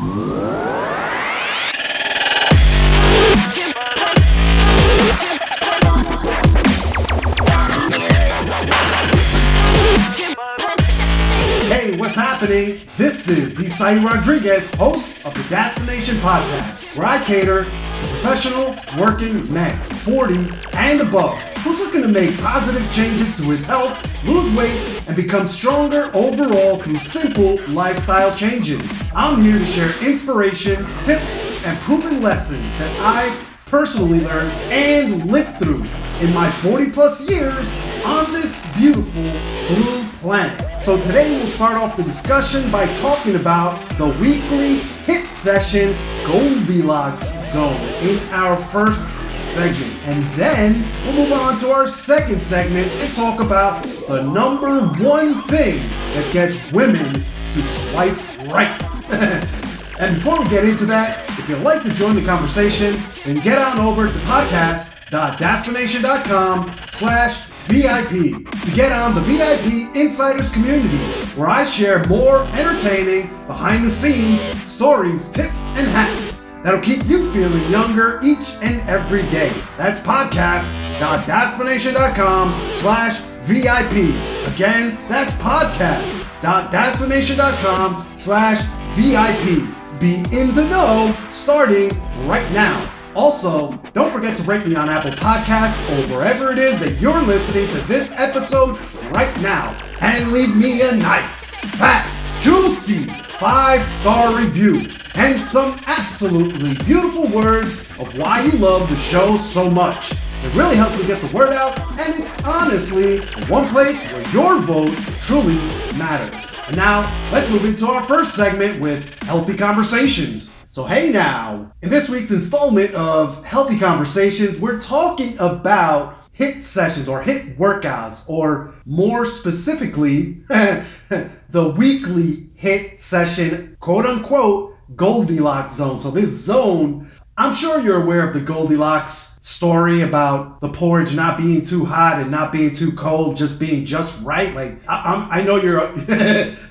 Hey, what's happening? This is Isai Rodriguez, host of the Nation podcast, where I cater to professional working man, 40 and above, who's looking to make positive changes to his health, lose weight, and become stronger overall through simple lifestyle changes. I'm here to share inspiration, tips, and proven lessons that I've personally learned and lived through in my 40 plus years on this beautiful blue planet. So today we'll start off the discussion by talking about the weekly HIIT session Goldilocks zone in our first segment. And then we'll move on to our second segment and talk about the number one thing that gets women to swipe right. and before we get into that, if you'd like to join the conversation, then get on over to podcast.dadspiration.com slash VIP to get on the VIP Insiders community, where I share more entertaining, behind the scenes stories, tips, and hacks that'll keep you feeling younger each and every day. That's podcast.dadspiration.com slash VIP. Again, that's podcast.dadspiration.com slash VIP. Be in the know starting right now. Also, don't forget to rate me on Apple Podcasts or wherever it is that you're listening to this episode right now. And leave me a nice, fat, juicy five star review and some absolutely beautiful words of why you love the show so much. It really helps me get the word out, and it's honestly one place where your vote truly matters. And now, let's move into our first segment with Healthy Conversations. So, hey now, in this week's installment of Healthy Conversations, we're talking about HIIT sessions or HIIT workouts, or more specifically, the weekly HIIT session, quote unquote, Goldilocks zone. So, this zone, I'm sure you're aware of the Goldilocks story about the porridge not being too hot and not being too cold, just being just right. Like, I, I know you're.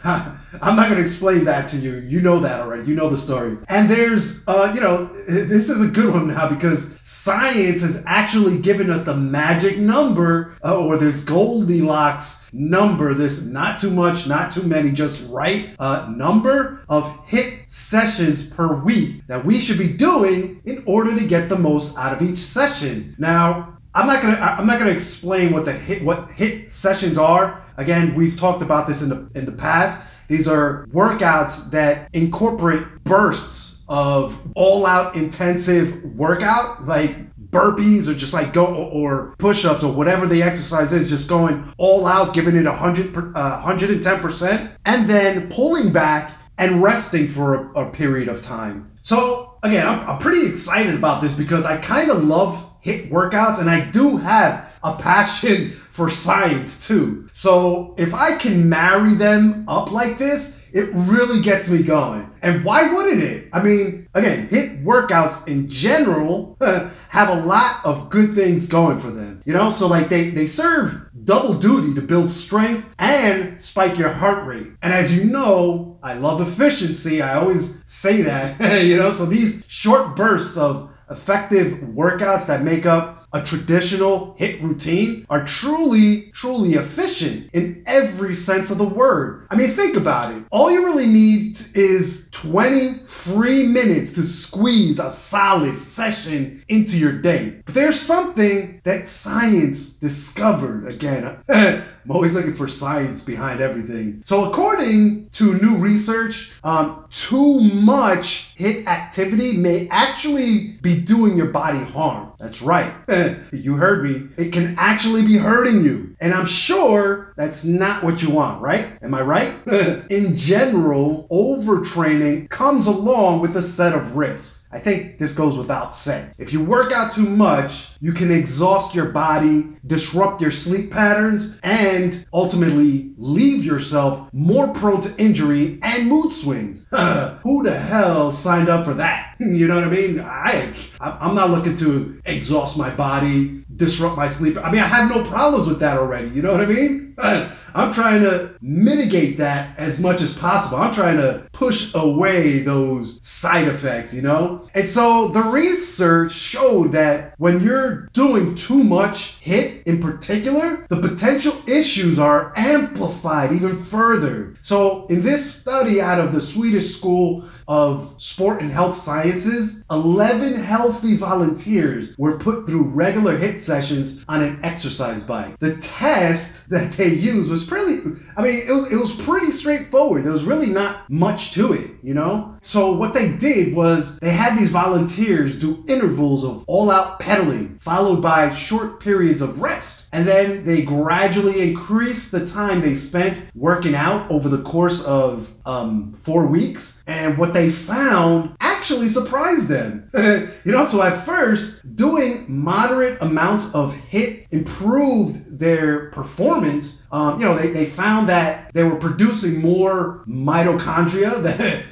I'm not going to explain that to you. You know that already. You know the story. And there's, uh, you know, this is a good one now because science has actually given us the magic number, uh, or this Goldilocks number, this not too much, not too many, just right uh, number of HIIT sessions per week that we should be doing in order to get the most out of each session. Now, I'm not gonna I'm not gonna explain what the HIIT what HIIT sessions are. Again, we've talked about this in the in the past. These are workouts that incorporate bursts of all out intensive workout, like burpees or just like go or push-ups or whatever the exercise is just going all out giving it 100 uh, 110% and then pulling back and resting for a, a period of time. So again I'm, I'm pretty excited about this because i kind of love HIIT workouts and i do have a passion for science too. So if I can marry them up like this, it really gets me going. And why wouldn't it? I mean, again, HIIT workouts in general have a lot of good things going for them. You know, so like they, they serve double duty to build strength and spike your heart rate. And as you know, I love efficiency. I always say that, you know, so these short bursts of effective workouts that make up a traditional HIIT routine are truly, truly efficient in every sense of the word. I mean, think about it. All you really need is 20 free minutes to squeeze a solid session into your day. But there's something that science discovered again. I'm always looking for science behind everything. So, according to new research, um, too much HIIT activity may actually be doing your body harm. That's right. you heard me. It can actually be hurting you. And I'm sure that's not what you want, right? Am I right? In general, overtraining comes along with a set of risks. I think this goes without saying. If you work out too much, you can exhaust your body, disrupt your sleep patterns, and ultimately leave yourself more prone to injury and mood swings. Who the hell signed up for that? you know what I mean? I, I'm not looking to exhaust my body, disrupt my sleep. I mean, I have no problems with that already. You know what I mean? I'm trying to mitigate that as much as possible. I'm trying to push away those side effects, you know? And so the research showed that when you're doing too much HIIT in particular, the potential issues are amplified even further. So in this study out of the Swedish School of Sport and Health Sciences, 11 healthy volunteers were put through regular HIIT sessions on an exercise bike. The test that they used was pretty, I mean, it was, it was pretty straightforward. There was really not much to it, you know? So what they did was they had these volunteers do intervals of all out pedaling, followed by short periods of rest. And then they gradually increased the time they spent working out over the course of um, four weeks. And what they found actually surprised them. you know, so at first, doing moderate amounts of HIIT improved their performance. Um, you know, they, they found that they were producing more mitochondria,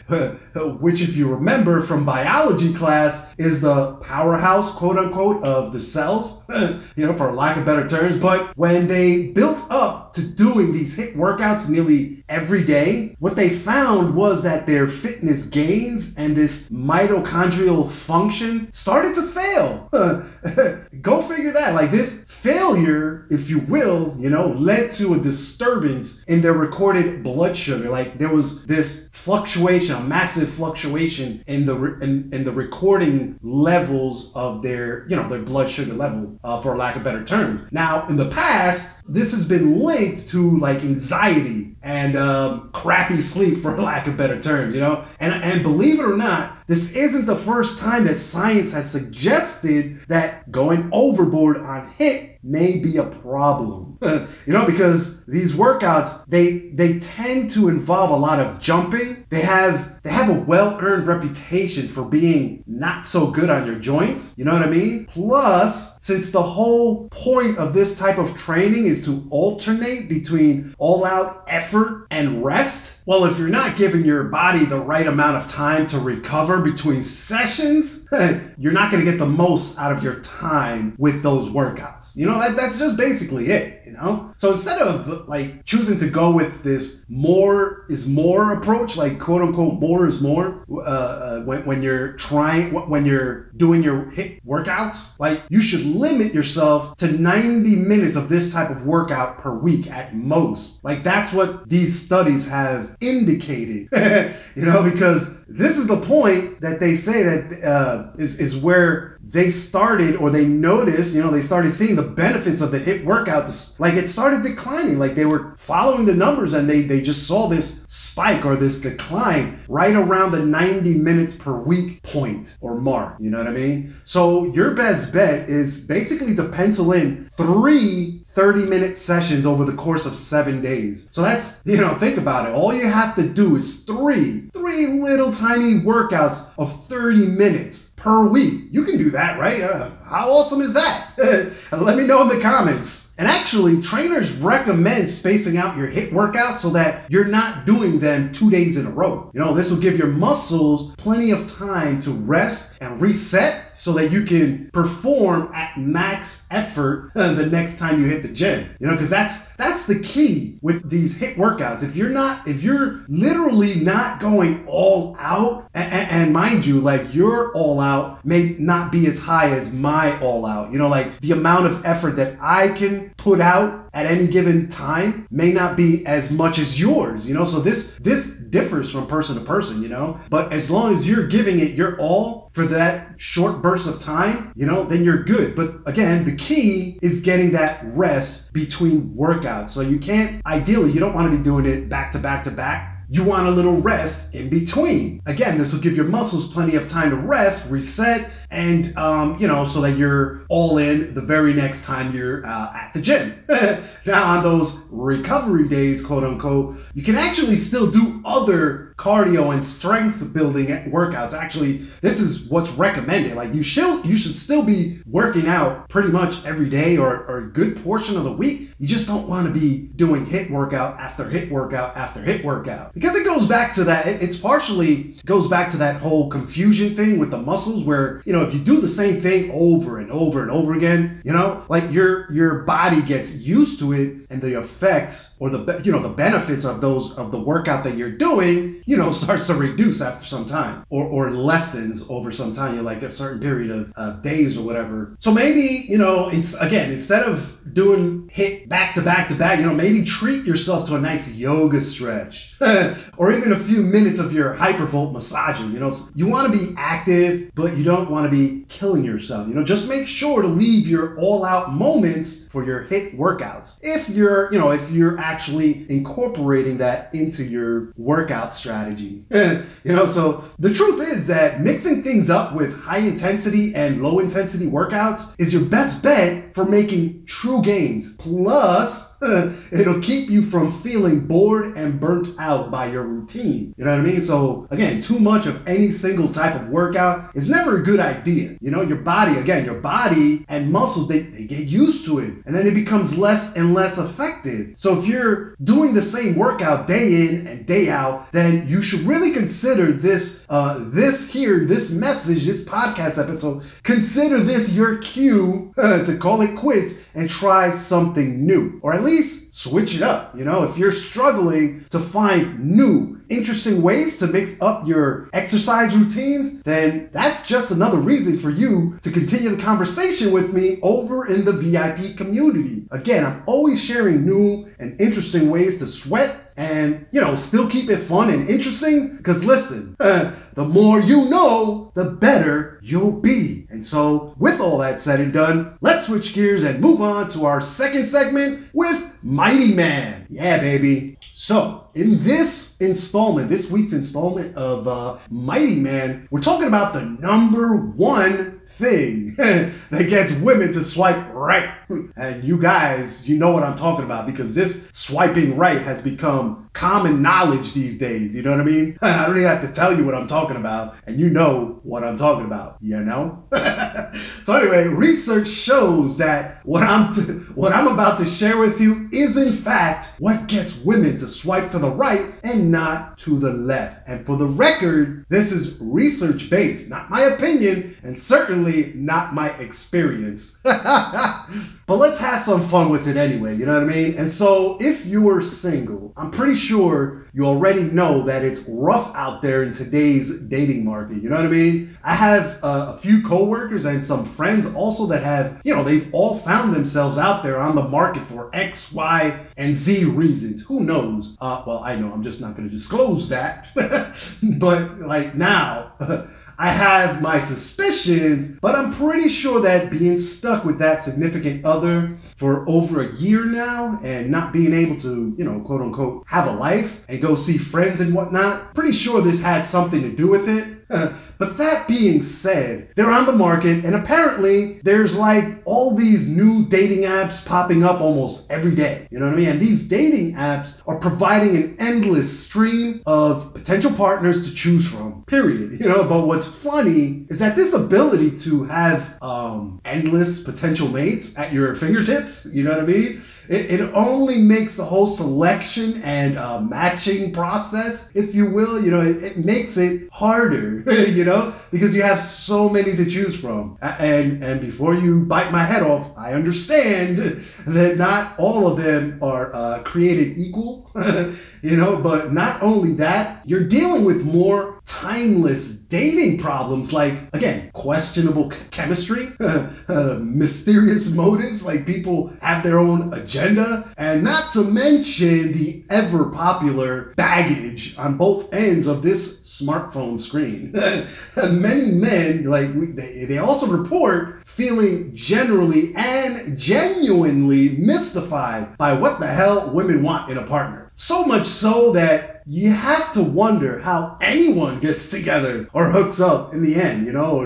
which, if you remember from biology class, is the powerhouse, quote unquote, of the cells, you know, for lack of better terms. But when they built up to doing these HIIT workouts nearly every day, what they found was that their fitness gains and this mitochondrial function started to fail. Go figure that. Like this failure, if you will, you know, led to a disturbance in their recorded blood sugar. Like there was this fluctuation, a massive fluctuation in the in, in the recording levels of their, you know, their blood sugar level, uh, for lack of better terms. Now, in the past, this has been linked to like anxiety and um, crappy sleep, for lack of better terms, you know. And and believe it or not, this isn't the first time that science has suggested that going overboard on HIIT may be a problem. you know, because these workouts they they tend to involve a lot of jumping. They have they have a well-earned reputation for being not so good on your joints. You know what I mean? Plus, since the whole point of this type of training is to alternate between all-out effort and rest, well, if you're not giving your body the right amount of time to recover between sessions, you're not going to get the most out of your time with those workouts. You know, that, that's just basically it, you know? So instead of like choosing to go with this more is more approach, like quote unquote, more is more, uh, uh, when, when you're trying, when you're doing your HIIT workouts, like you should limit yourself to 90 minutes of this type of workout per week at most. Like that's what these studies have indicated, you know, because this is the point that they say that uh, is is where they started or they noticed, you know, they started seeing the benefits of the HIIT workouts. Like it started declining, like they were following the numbers and they, they just saw this spike or this decline right around the 90 minutes per week point or mark. You know what I mean? So your best bet is basically to pencil in three 30 minute sessions over the course of seven days. So that's, you know, think about it. All you have to do is three, three little tiny workouts of 30 minutes per week. You can do that, right? Uh, how awesome is that? Let me know in the comments. And actually, trainers recommend spacing out your HIIT workouts so that you're not doing them two days in a row. You know, this will give your muscles plenty of time to rest and reset so that you can perform at max effort uh, the next time you hit the gym. You know, because that's that's the key with these HIIT workouts. If you're not, if you're literally not going all out, and, and mind you, like your all out may not be as high as my all out. You know, like the amount of effort that I can put out at any given time may not be as much as yours you know? So this this differs from person to person you know? But as long as you're giving it your all for that short burst of time you know then you're good. But again the key is getting that rest between workouts. So you can't ideally you don't want to be doing it back to back to back. You want a little rest in between. Again, this will give your muscles plenty of time to rest, reset, and um, you know, so that you're all in the very next time you're uh, at the gym. now, on those recovery days, quote unquote, you can actually still do other cardio and strength building workouts. Actually, this is what's recommended. Like you should you should still be working out pretty much every day or, or a good portion of the week. You just don't want to be doing HIIT workout after HIIT workout after HIIT workout because it goes back to that. It's partially goes back to that whole confusion thing with the muscles where you know know, if you do the same thing over and over and over again, you know, like your your body gets used to it and the effects or the you know the benefits of those of the workout that you're doing, you know, starts to reduce after some time or or lessens over some time, you know, like a certain period of uh, days or whatever. So maybe, you know, it's again, instead of doing HIIT back to back to back, you know, maybe treat yourself to a nice yoga stretch or even a few minutes of your hypervolt massaging. You know, you want to be active, but you don't want to be killing yourself. You know, just make sure to leave your all out moments for your HIIT workouts. If you're, you know, if you're actually incorporating that into your workout strategy. you know, so the truth is that mixing things up with high intensity and low intensity workouts is your best bet for making true gains. Plus, it'll keep you from feeling bored and burnt out by your routine. You know what I mean? So, again, too much of any single type of workout is never a good idea. You know, your body, again, your body and muscles, they, they get used to it and then it becomes less and less effective. So, if you're doing the same workout day in and day out, then you should really consider this, uh, this here, this message, this podcast episode, consider this your cue to call it quits and try something new, or at least switch it up. You know, if you're struggling to find new, interesting ways to mix up your exercise routines, then that's just another reason for you to continue the conversation with me over in the VIP community. Again, I'm always sharing new and interesting ways to sweat and, you know, still keep it fun and interesting. Because listen, uh, the more you know, the better you'll be. And so, with all that said and done, let's switch gears and move on to our second segment with Mighty Man. Yeah, baby. So, in this installment, this week's installment of uh, Mighty Man, we're talking about the number one thing that gets women to swipe right. And you guys, you know what I'm talking about because this swiping right has become common knowledge these days. You know what I mean? I don't even have to tell you what I'm talking about, and you know what I'm talking about. You know? so anyway, research shows that what I'm t- what I'm about to share with you is in fact what gets women to swipe to the right and not to the left. And for the record, this is research based, not my opinion, and certainly not my experience. but let's have some fun with it anyway, you know what I mean? And so if you are single, I'm pretty sure you already know that it's rough out there in today's dating market, you know what I mean? I have uh, a few coworkers and some friends also that have, you know, they've all found themselves out there on the market for X, Y, and Z reasons. Who knows? Uh, well, I know I'm just not going to disclose that. but like now, I have my suspicions, but I'm pretty sure that being stuck with that significant other for over a year now and not being able to, you know, quote unquote, have a life and go see friends and whatnot, pretty sure this had something to do with it. but that being said, they're on the market, and apparently there's like all these new dating apps popping up almost every day. You know what I mean? And these dating apps are providing an endless stream of potential partners to choose from. Period. You know, but what's funny is that this ability to have um, endless potential mates at your fingertips, you know what I mean? It, it only makes the whole selection and uh, matching process, if you will, you know, it, it makes it harder, you know, because you have so many to choose from. And and before you bite my head off, I understand that not all of them are uh, created equal, you know, but not only that, you're dealing with more timeless dating problems like again questionable chemistry uh, mysterious motives like people have their own agenda. And not to mention the ever popular baggage on both ends of this smartphone screen. Many men like we, they, they also report feeling generally and genuinely mystified by what the hell women want in a partner so much so that you have to wonder how anyone gets together or hooks up in the end, you know,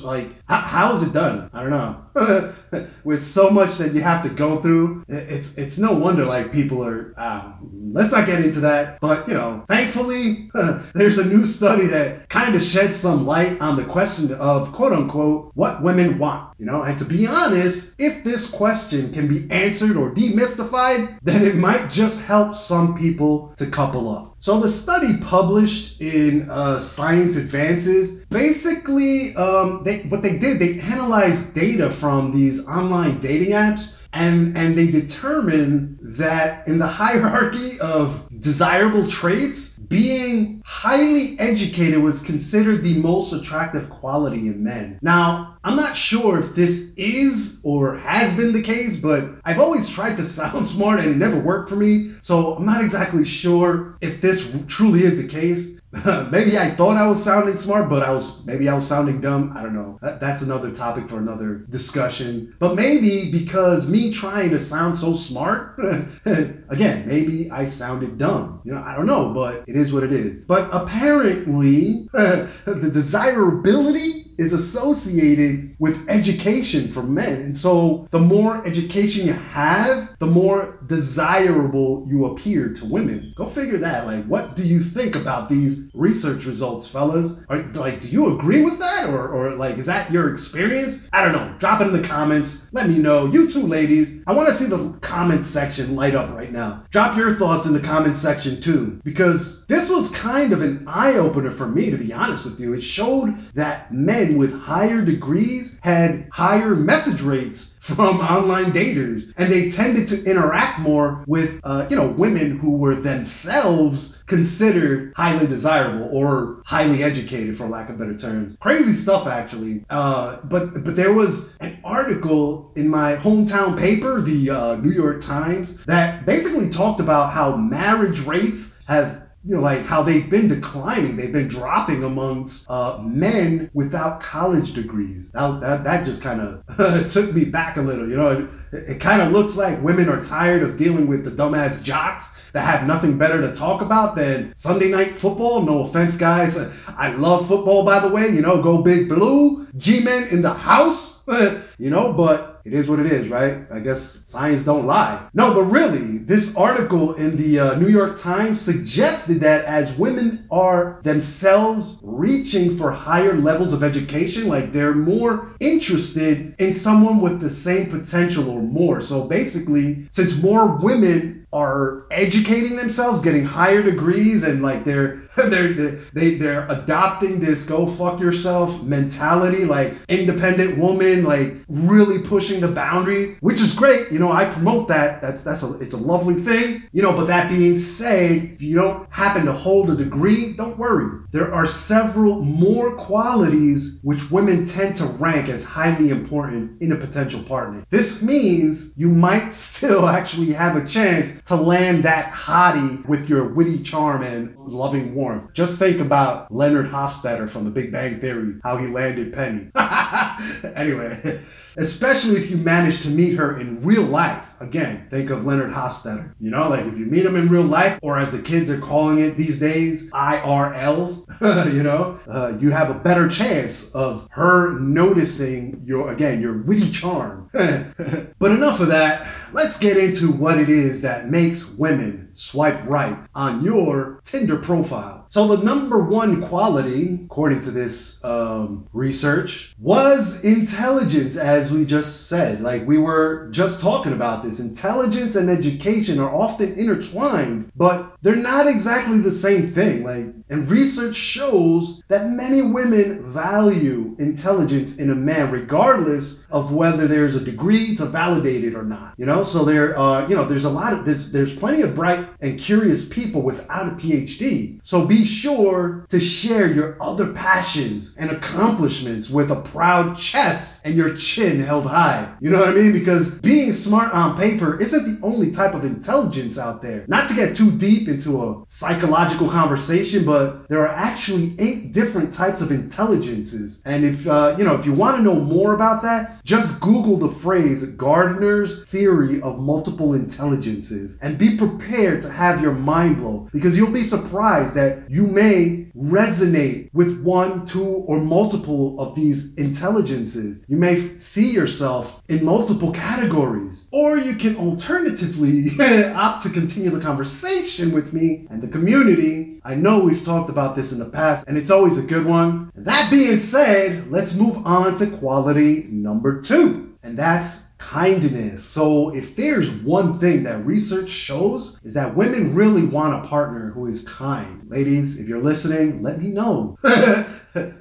like how, how is it done? I don't know. With so much that you have to go through, it's it's no wonder like people are. Uh, let's not get into that, but you know, thankfully, there's a new study that kind of sheds some light on the question of quote unquote what women want. You know, and to be honest, if this question can be answered or demystified, then it might just help some people to couple up. So the study published in uh, Science Advances basically um, they what they did they analyzed data from these online dating apps and and they determined that in the hierarchy of desirable traits being highly educated was considered the most attractive quality in men. Now i'm not sure if this is or has been the case but i've always tried to sound smart and it never worked for me. So i'm not exactly sure if this truly is the case maybe I thought I was sounding smart, but I was maybe I was sounding dumb. I don't know. That, that's another topic for another discussion. But maybe because me trying to sound so smart, again, maybe I sounded dumb. You know, I don't know, but it is what it is. But apparently, the desirability is associated with education for men. And so the more education you have, the more desirable you appear to women. Go figure that. Like, what do you think about these research results, fellas? Are, like, do you agree with that? Or, or like, is that your experience? I don't know. Drop it in the comments. Let me know. You two ladies, I want to see the comments section light up right now. Drop your thoughts in the comments section too, because this was kind of an eye opener for me, to be honest with you. It showed that men men with higher degrees had higher message rates from online daters and they tended to interact more with uh, you know women who were themselves considered highly desirable or highly educated for lack of better terms. Crazy stuff actually. Uh, but but there was an article in my hometown paper the uh, new york times that basically talked about how marriage rates have you know, like how they've been declining. They've been dropping amongst uh, men without college degrees. Now, that, that just kind of took me back a little. You know, it, it kind of looks like women are tired of dealing with the dumbass jocks that have nothing better to talk about than Sunday night football. No offense, guys. I love football, by the way. You know, go big blue. G men in the house. you know, but it is what it is, right? I guess science don't lie. No, but really, this article in the uh, New York Times suggested that as women are themselves reaching for higher levels of education, like they're more interested in someone with the same potential or more. So basically, since more women are educating themselves, getting higher degrees, and like they're they're they they're adopting this "go fuck yourself" mentality, like independent woman, like really pushing the boundary, which is great. You know, I promote that. That's that's a it's a lovely thing. You know, but that being said, if you don't happen to hold a degree, don't worry. There are several more qualities which women tend to rank as highly important in a potential partner. This means you might still actually have a chance to land that hottie with your witty charm and loving warmth. Just think about Leonard Hofstadter from The Big Bang Theory, how he landed Penny. anyway, especially if you manage to meet her in real life. Again, think of Leonard Hofstadter. You know, like if you meet him in real life, or as the kids are calling it these days, IRL, you know, uh, you have a better chance of her noticing your, again, your witty charm. but enough of that. Let's get into what it is that makes women swipe right on your Tinder profile. So, the number one quality, according to this um, research, was intelligence, as we just said. Like we were just talking about this. Intelligence and education are often intertwined, but they're not exactly the same thing. Like, and research shows that many women value intelligence in a man, regardless of whether there's a degree to validate it or not. You know, so there, uh, you know, there's a lot of this. There's plenty of bright and curious people without a PhD. So be sure to share your other passions and accomplishments with a proud chest and your chin held high. You know what I mean? Because being smart on paper isn't the only type of intelligence out there. Not to get too deep into a psychological conversation, but but there are actually eight different types of intelligences. And if uh, you know, if you want to know more about that, just Google the phrase Gardner's theory of multiple intelligences and be prepared to have your mind blown because you'll be surprised that you may resonate with one, two, or multiple of these intelligences. You may see yourself in multiple categories, or you can alternatively opt to continue the conversation with me and the community I know we've talked about this in the past, and it's always a good one. That being said, let's move on to quality number two, and that's kindness. So if there's one thing that research shows is that women really want a partner who is kind. Ladies, if you're listening, let me know.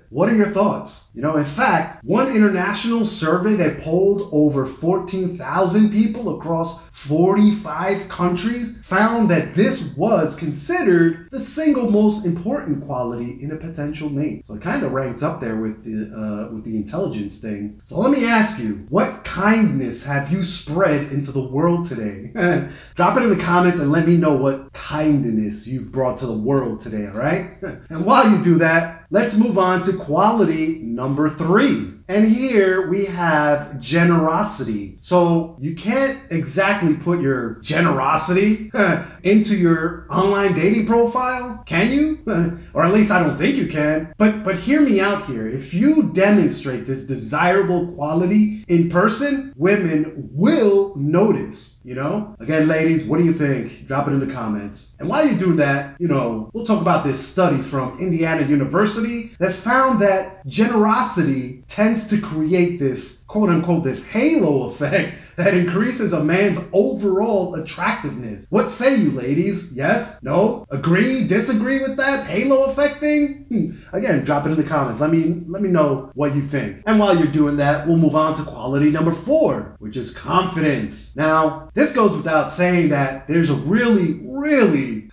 what are your thoughts? You know, in fact, one international survey that polled over 14,000 people across 45 countries found that this was considered the single most important quality in a potential mate. So it kind of ranks up there with the uh, with the intelligence thing. So let me ask you, what kindness have you spread into the world today? Drop it in the comments and let me know what kindness you've brought to the world today, all right? and while you do that, let's move on to quality number 3. And here we have generosity. So you can't exactly put your generosity into your online dating profile, can you? or at least I don't think you can. But but hear me out here. If you demonstrate this desirable quality in person, women will notice, you know? Again, ladies, what do you think? Drop it in the comments. And while you do that, you know, we'll talk about this study from Indiana University that found that generosity tends to create this quote unquote this halo effect that increases a man's overall attractiveness. What say you, ladies? Yes? No? Agree? Disagree with that halo effect thing? Hmm. Again, drop it in the comments. Let me let me know what you think. And while you're doing that, we'll move on to quality number four, which is confidence. Now, this goes without saying that there's a really, really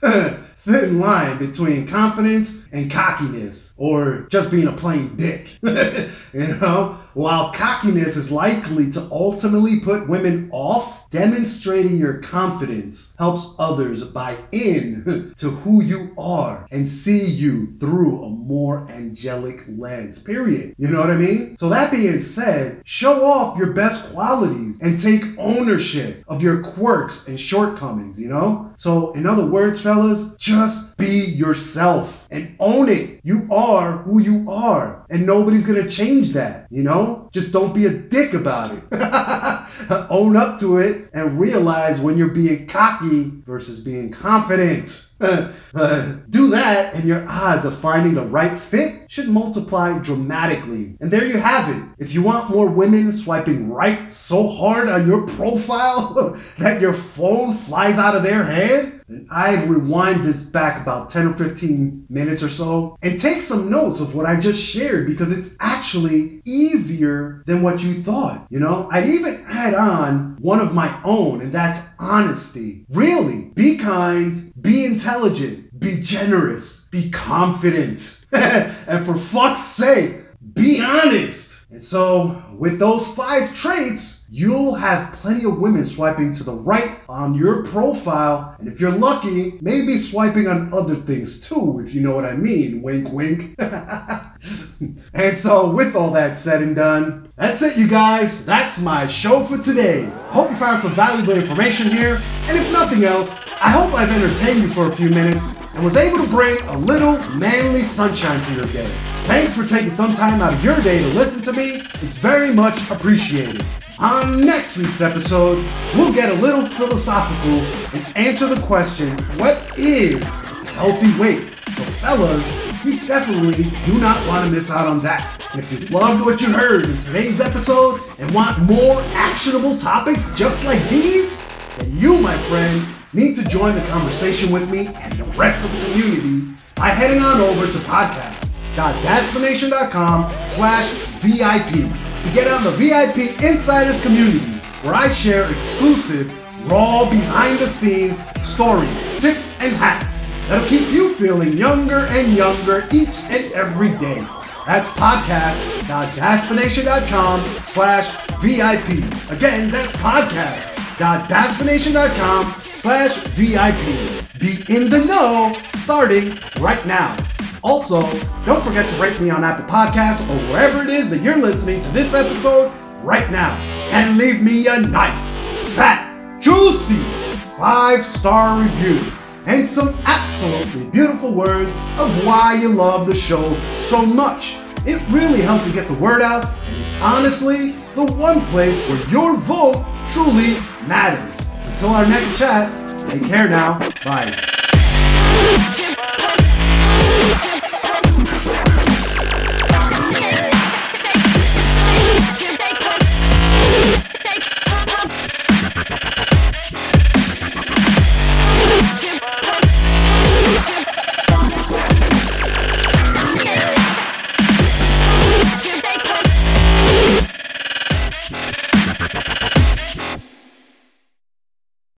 thin line between confidence and cockiness or just being a plain dick. you know? While cockiness is likely to ultimately put women off, demonstrating your confidence helps others buy in to who you are and see you through a more angelic lens. Period. You know what I mean? So, that being said, show off your best qualities and take ownership of your quirks and shortcomings, you know? So, in other words, fellas, just be yourself and own it. You are who you are, and nobody's gonna change that, you know? Just don't be a dick about it. own up to it and realize when you're being cocky versus being confident. Uh, do that, and your odds of finding the right fit should multiply dramatically. And there you have it. If you want more women swiping right so hard on your profile that your phone flies out of their hand, then I'd rewind this back about 10 or 15 minutes or so and take some notes of what I just shared because it's actually easier than what you thought. You know, I'd even add on one of my own, and that's honesty. Really, be kind, be intelligent, be generous, be confident, and for fuck's sake, be honest. And so, with those five traits, you'll have plenty of women swiping to the right on your profile. And if you're lucky, maybe swiping on other things too, if you know what I mean. Wink, wink. and so, with all that said and done, that's it, you guys. That's my show for today. Hope you found some valuable information here. And if nothing else, I hope I've entertained you for a few minutes and was able to bring a little manly sunshine to your day. Thanks for taking some time out of your day to listen to me. It's very much appreciated. On next week's episode, we'll get a little philosophical and answer the question what is a healthy weight? So, fellas, you definitely do not want to miss out on that. If you loved what you heard in today's episode and want more actionable topics just like these, then you, my friend, need to join the conversation with me and the rest of the community by heading on over to podcast.dadspiration.com slash VIP to get on the VIP Insiders community where I share exclusive, raw, behind-the-scenes stories, tips, and hacks that'll keep you feeling younger and younger each and every day. That's podcast.dadspiration.com slash VIP. Again, that's podcast.dadspiration.com slash VIP. Be in the know starting right now. Also, don't forget to rate me on Apple Podcasts or wherever it is that you're listening to this episode right now. And leave me a nice, fat, juicy five star review and some absolutely beautiful words of why you love the show so much. It really helps me get the word out, and it's honestly the one place where your vote truly matters. Until our next chat, take care now. Bye.